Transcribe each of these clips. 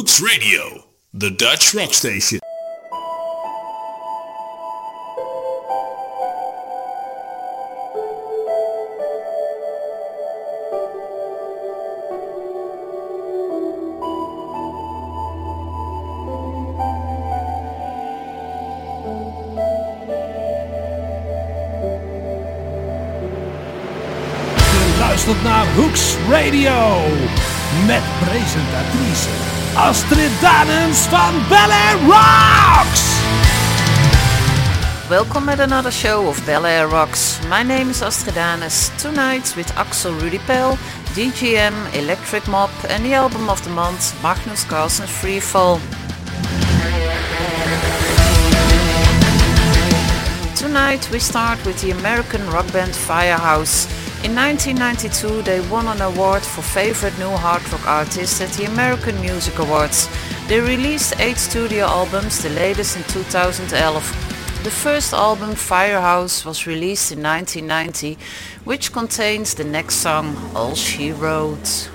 Hooks Radio, the Dutch rock station. Luistert naar Hooks Radio met presentatrice Astrid Danens van Air Rocks. Welcome at another show of Bel Air Rocks. My name is Astrid Danes. Tonight with Axel Rudi Pell, DGM, Electric Mob and the album of the month, Magnus Karlsson's Free Fall. Tonight we start with the American rock band Firehouse. In 1992 they won an award for favorite new hard rock artist at the American Music Awards. They released 8 studio albums, the latest in 2011. The first album, Firehouse, was released in 1990, which contains the next song, All She Wrote.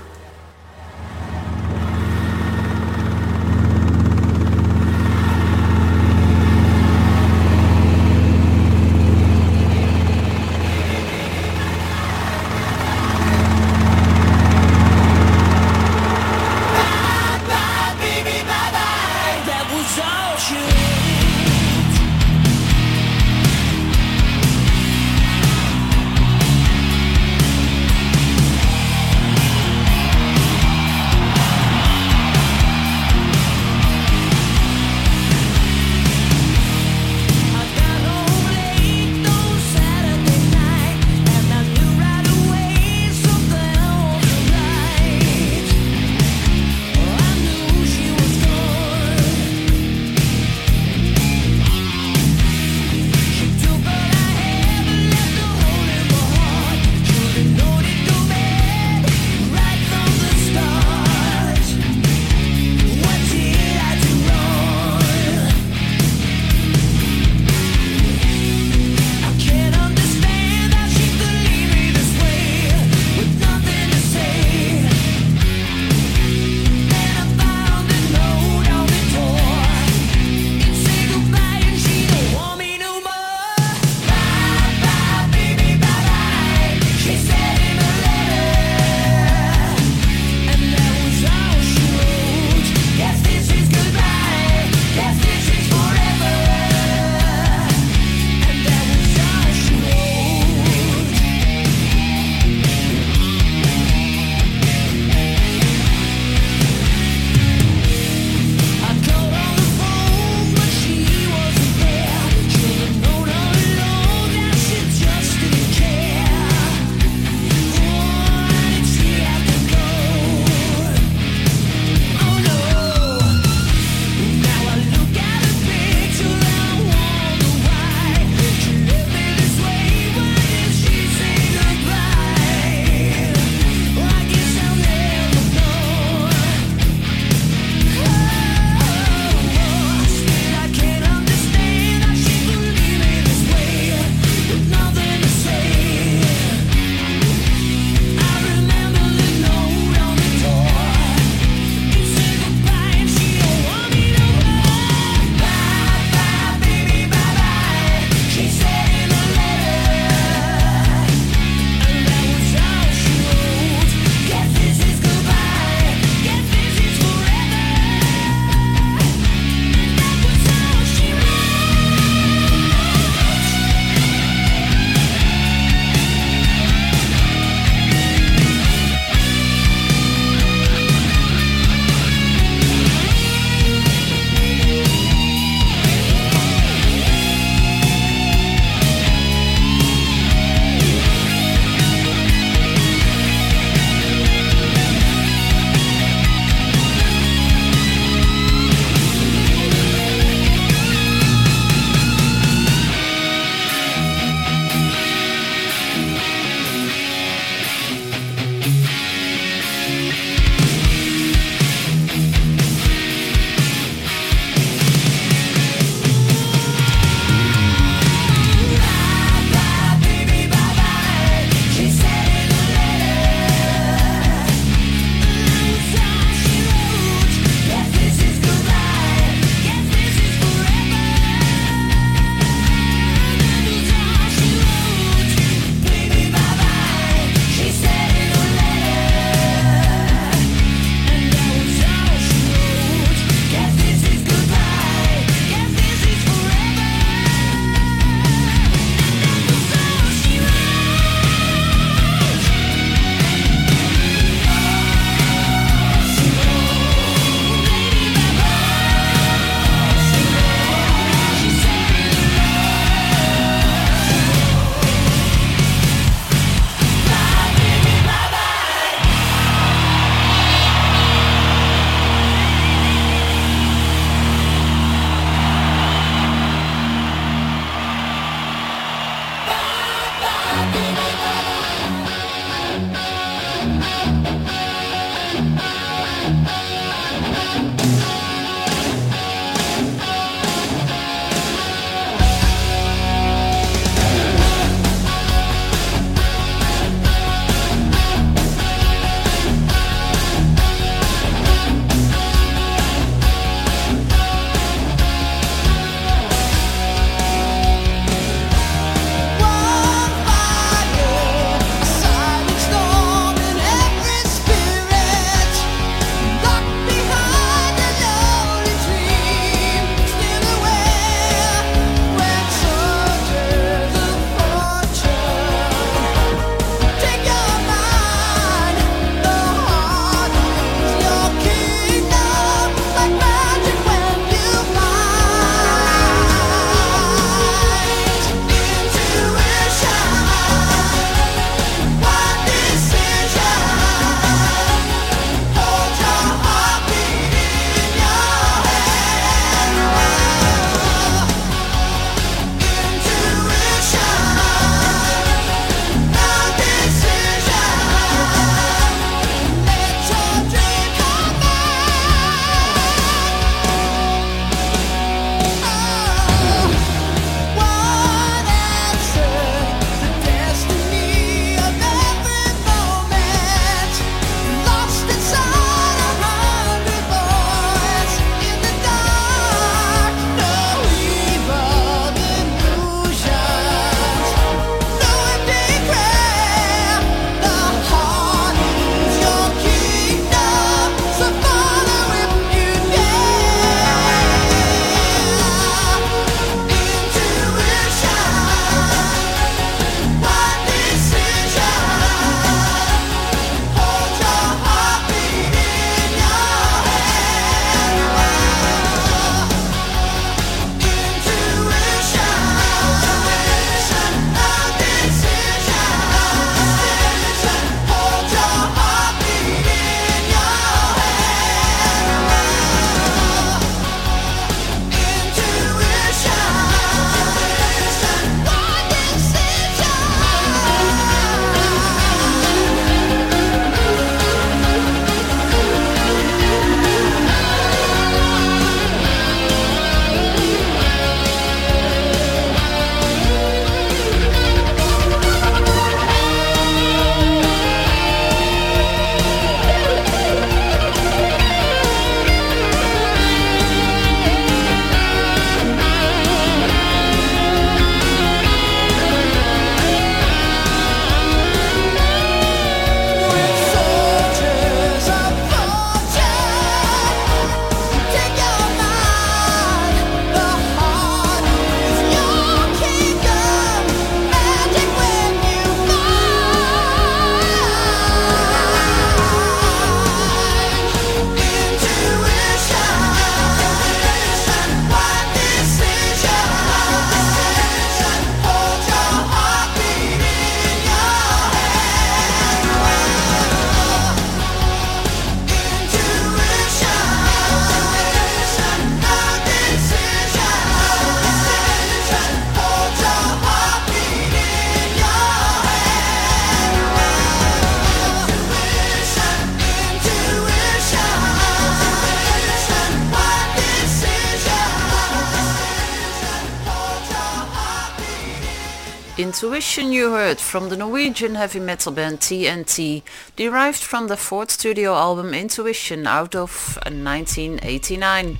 Intuition you heard from the Norwegian heavy metal band TNT, derived from their fourth studio album Intuition out of 1989.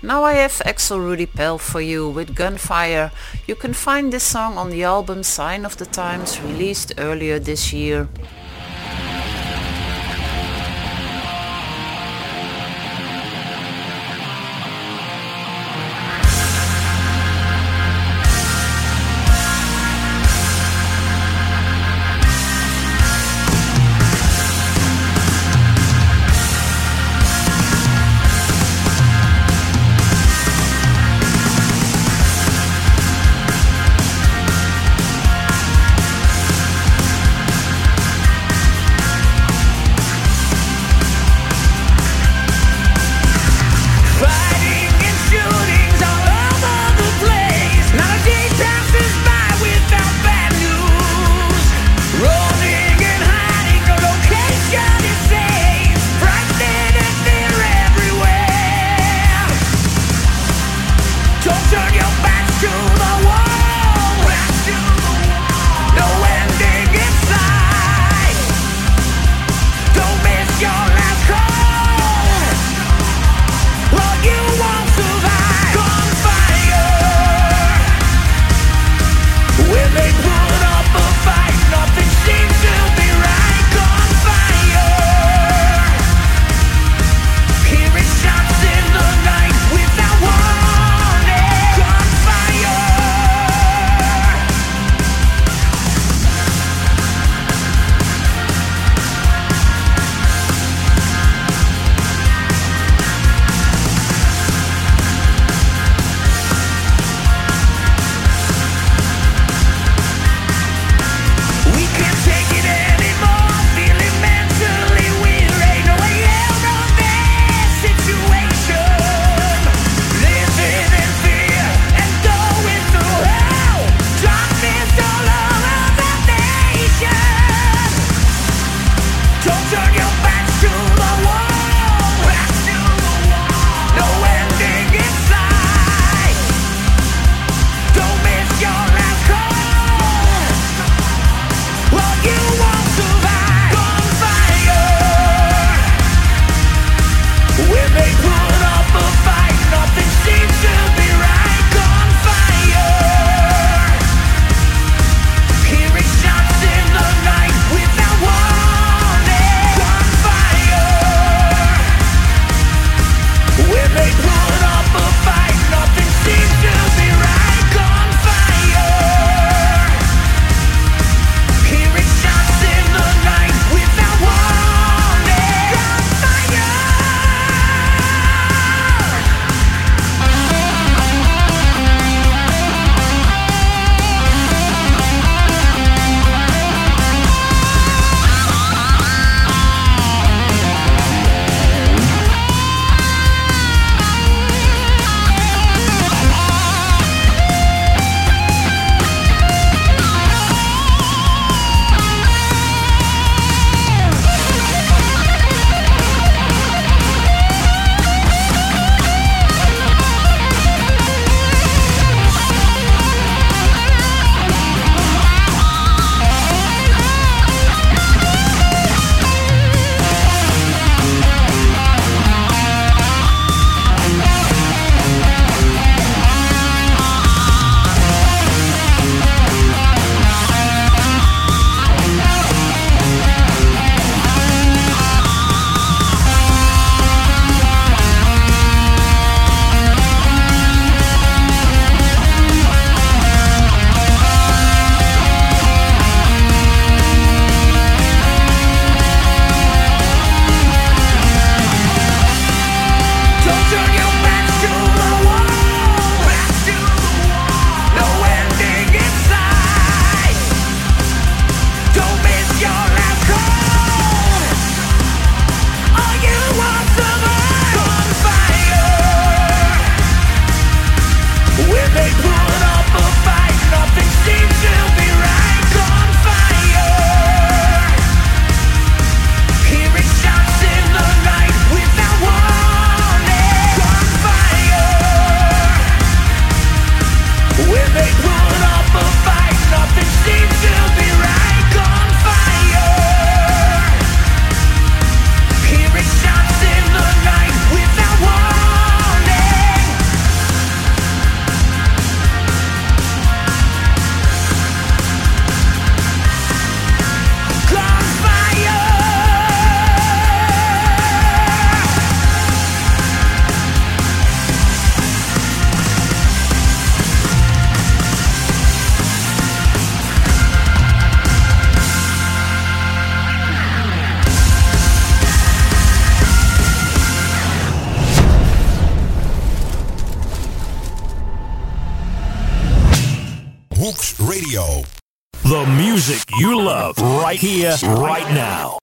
Now I have Axel Rudi Pell for you with Gunfire. You can find this song on the album Sign of the Times released earlier this year. Radio. The music you love right here, right now.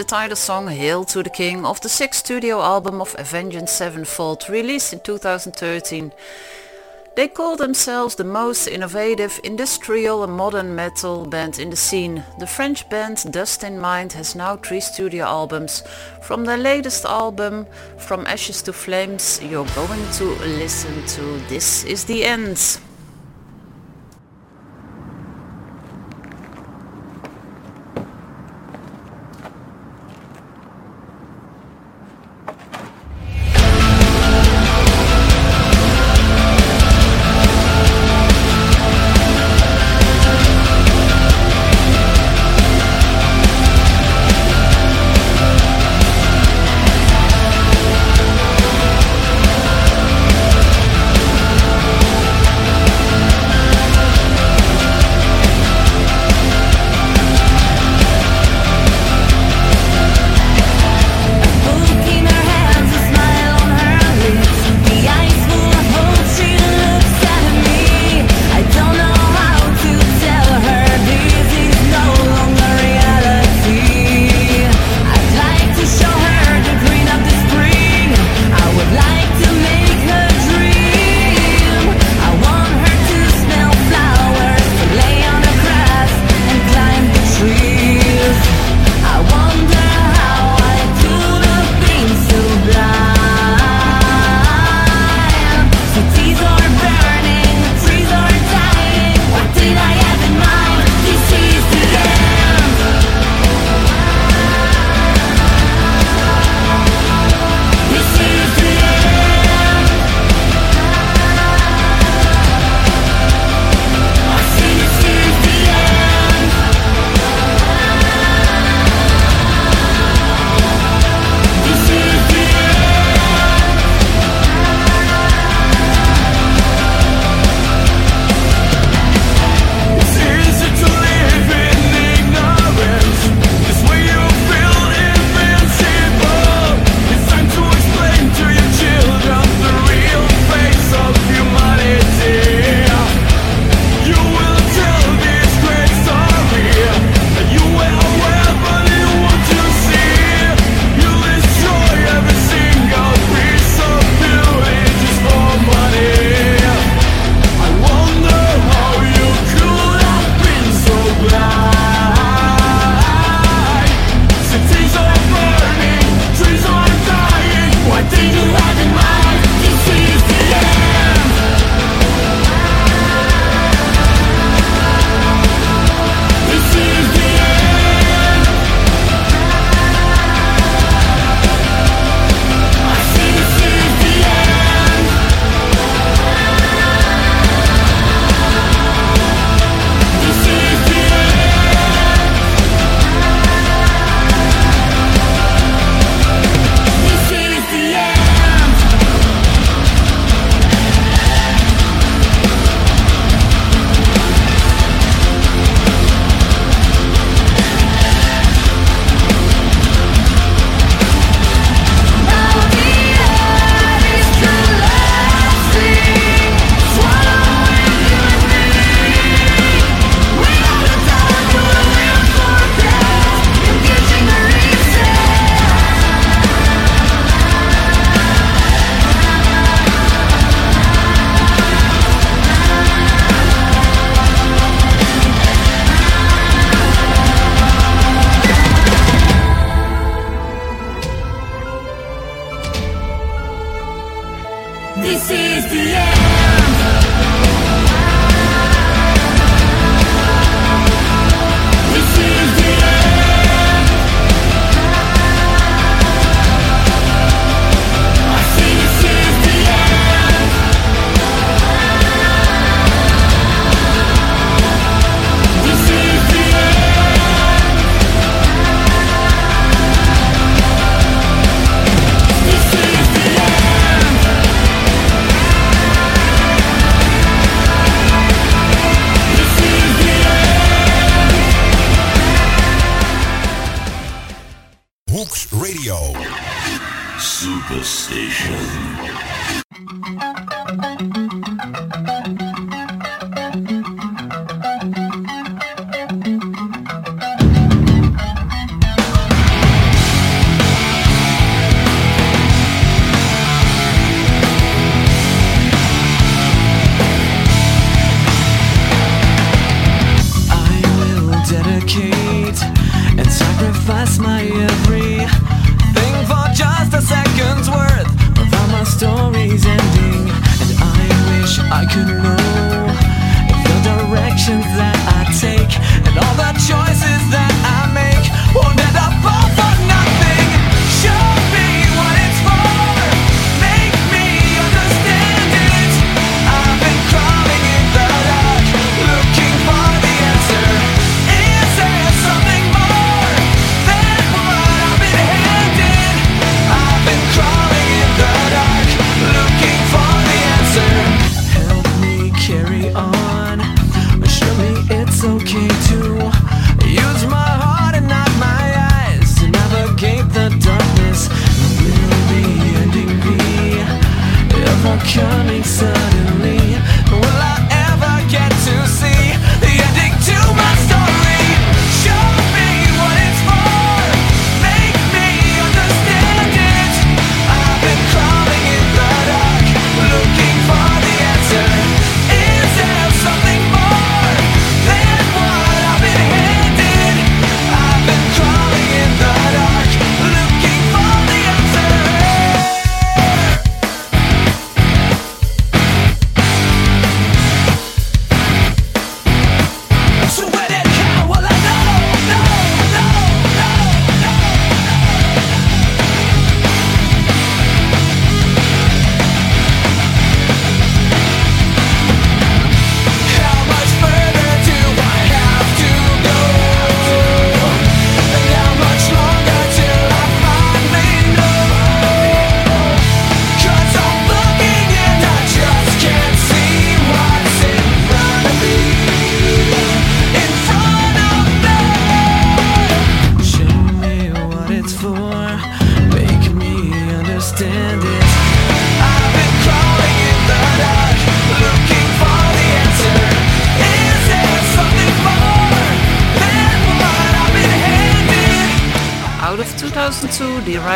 The title song Hail to the King of the sixth studio album of Avenged Sevenfold released in 2013. They call themselves the most innovative, industrial and modern metal band in the scene. The French band Dust in Mind has now three studio albums. From their latest album, From Ashes to Flames, you're going to listen to This Is The End.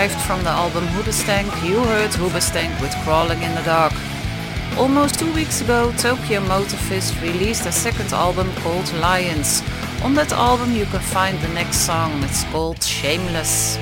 Derived from the album Hoobastank, you heard Hoobastank with Crawling in the Dark. Almost two weeks ago, Tokyo Motor Fist released a second album called Lions. On that album, you can find the next song, it's called Shameless.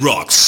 Rocks.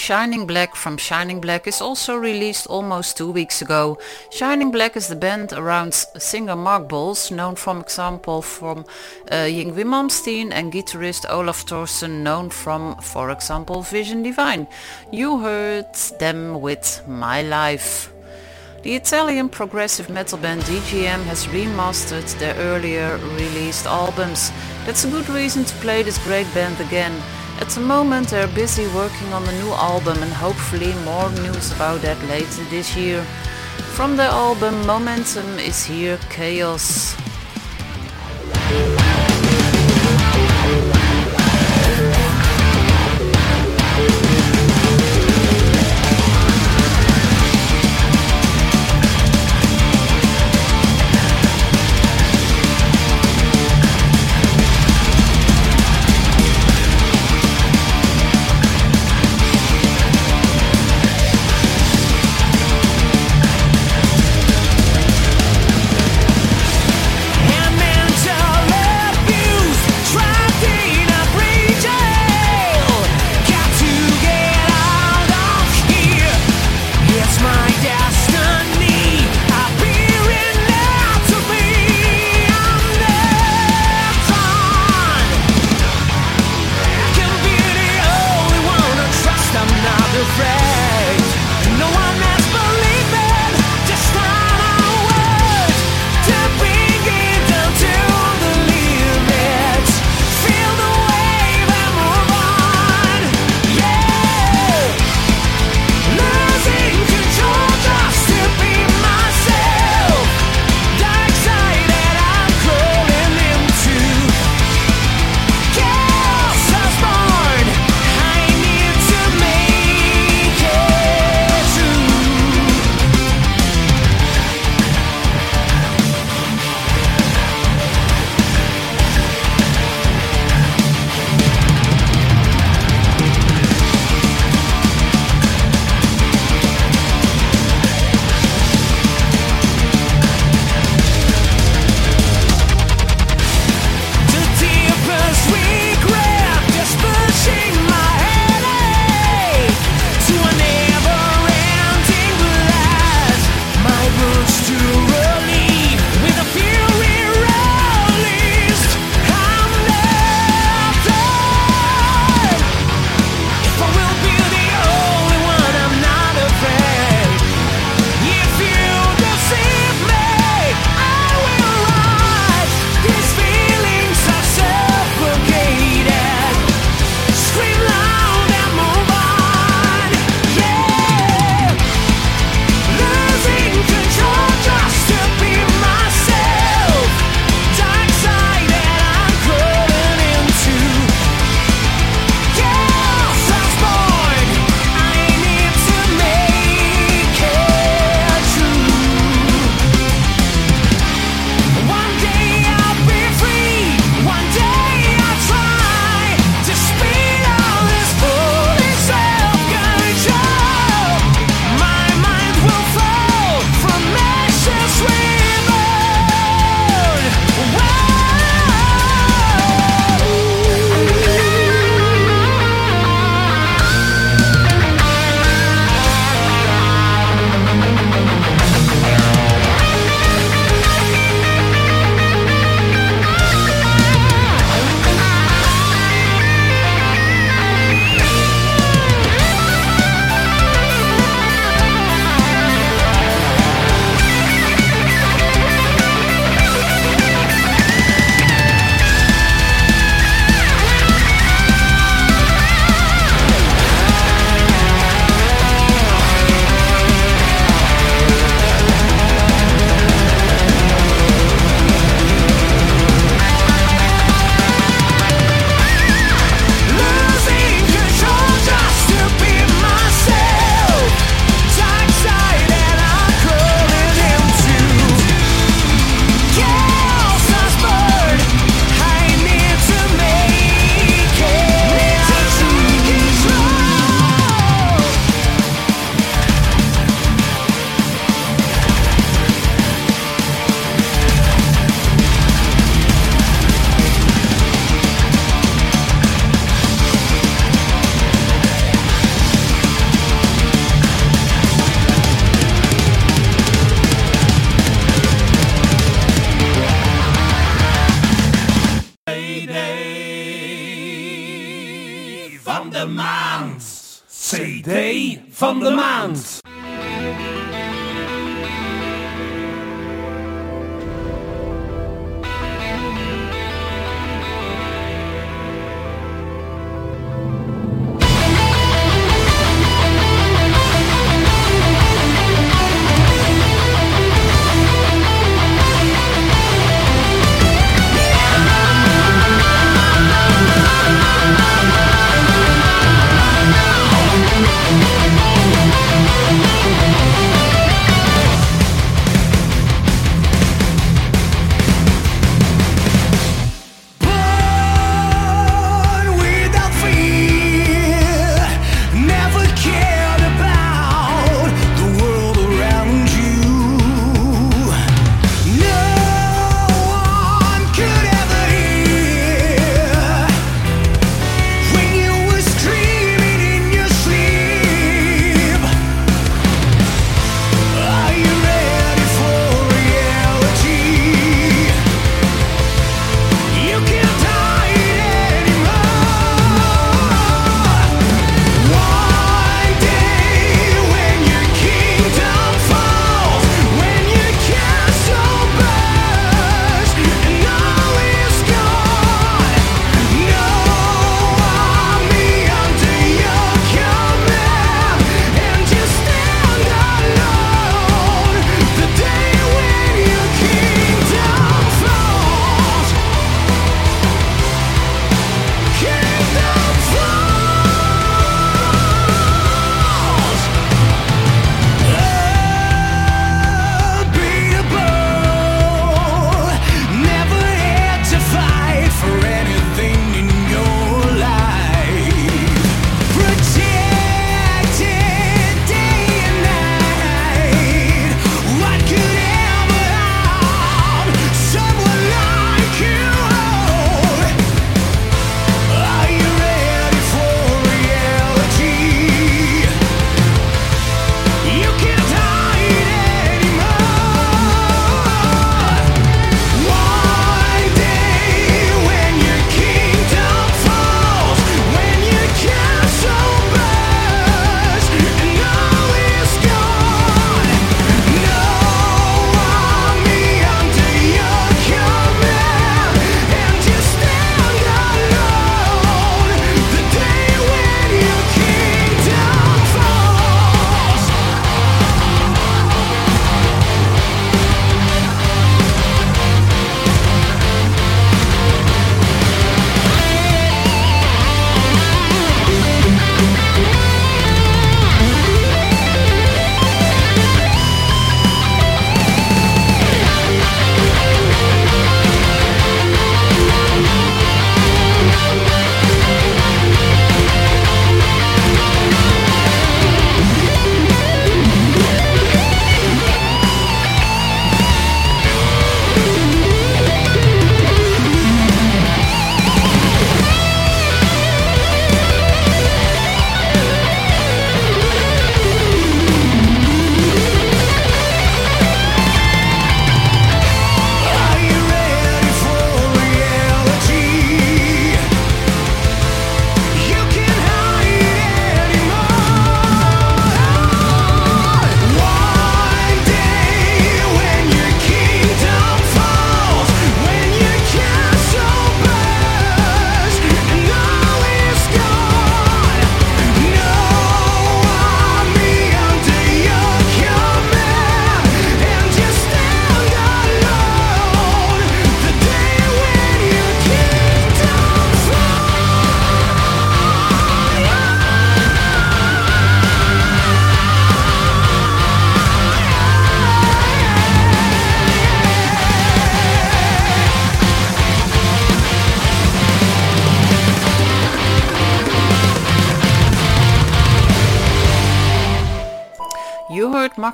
Shining Black from Shining Black is also released almost two weeks ago. Shining Black is the band around singer Mark Boals, known from example from uh, Yngwie Malmsteen and guitarist Olaf Thorsen, known from for example Vision Divine. You heard them with My Life. The Italian progressive metal band DGM has remastered their earlier released albums. That's a good reason to play this great band again. At the moment they're busy working on a new album and hopefully more news about that later this year. From the album Momentum is here Chaos.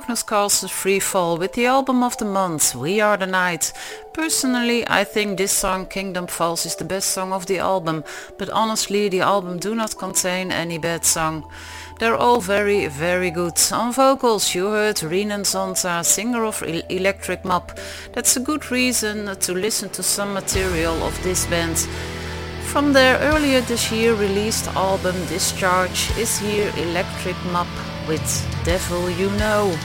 Magnus Karlsson Free Fall with the album of the month, We Are the Night. Personally, I think this song, Kingdom Falls, is the best song of the album, but honestly, the album do not contain any bad song. They're all very, very good. On vocals, you heard Renan Zonta, singer of Electric Mob. That's a good reason to listen to some material of this band. From their earlier this year released album Discharge is here Electric Mob with Devil You Know.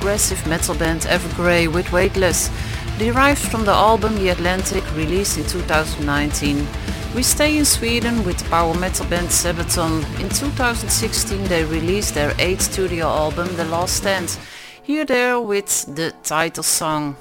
Progressive metal band Evergrey with Weightless, derived from the album The Atlantic released in 2019. We stay in Sweden with power metal band Sabaton. In 2016 they released their 8th studio album The Last Stand. Here they are with the title song.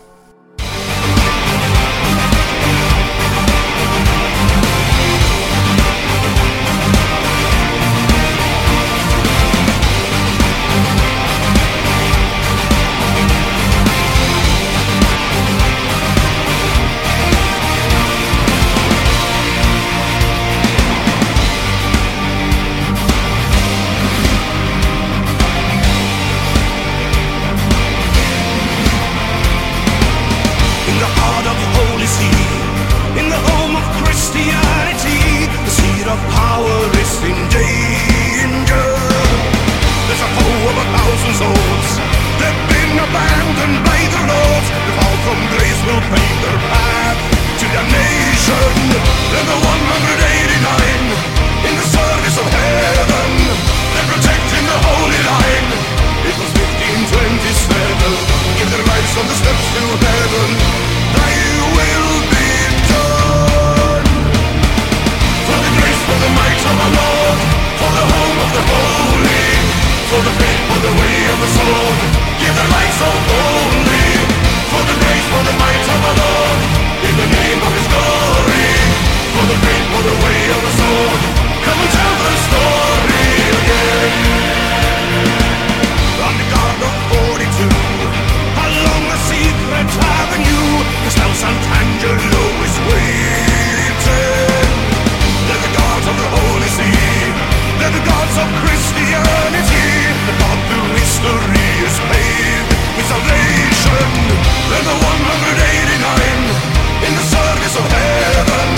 for the faith, for the way of the soul. Give the light so boldly, for the grace, for the might of our Lord, in the name of His glory. For the faith, for the way of the soul. Come and tell the the 189 in the service of heaven.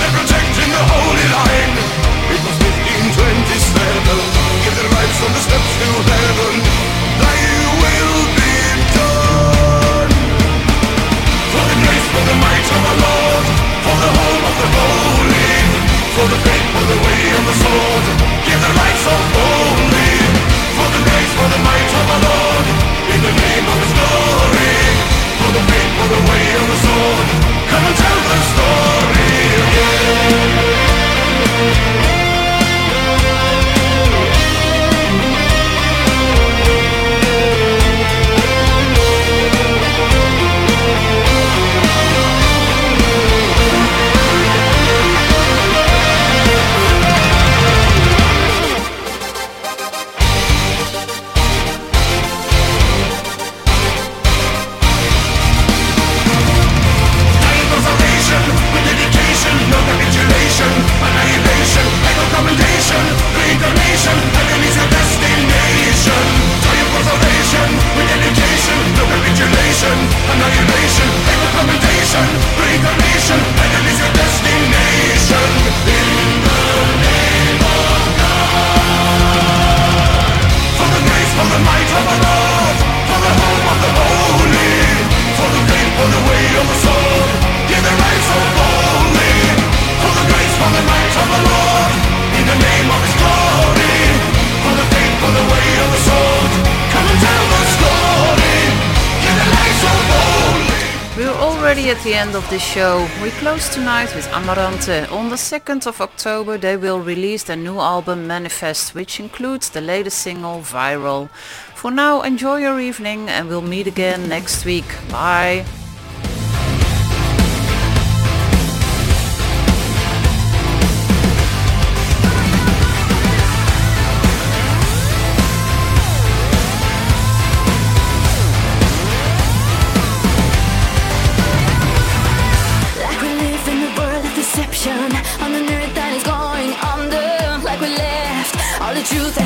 They're the holy line. It was Give their on the steps to heaven. Thy will be done. For the grace, for the might of our Lord, for the home of the holy, for the faith, for the way the sword. Give their. For the grace, for the might of our Lord, in the name of His Lord. the storm. At the end of the show. We close tonight with Amaranthe. On the 2nd of October they will release their new album Manifest, which includes the latest single Viral. For now, enjoy your evening and we'll meet again next week. Bye. truth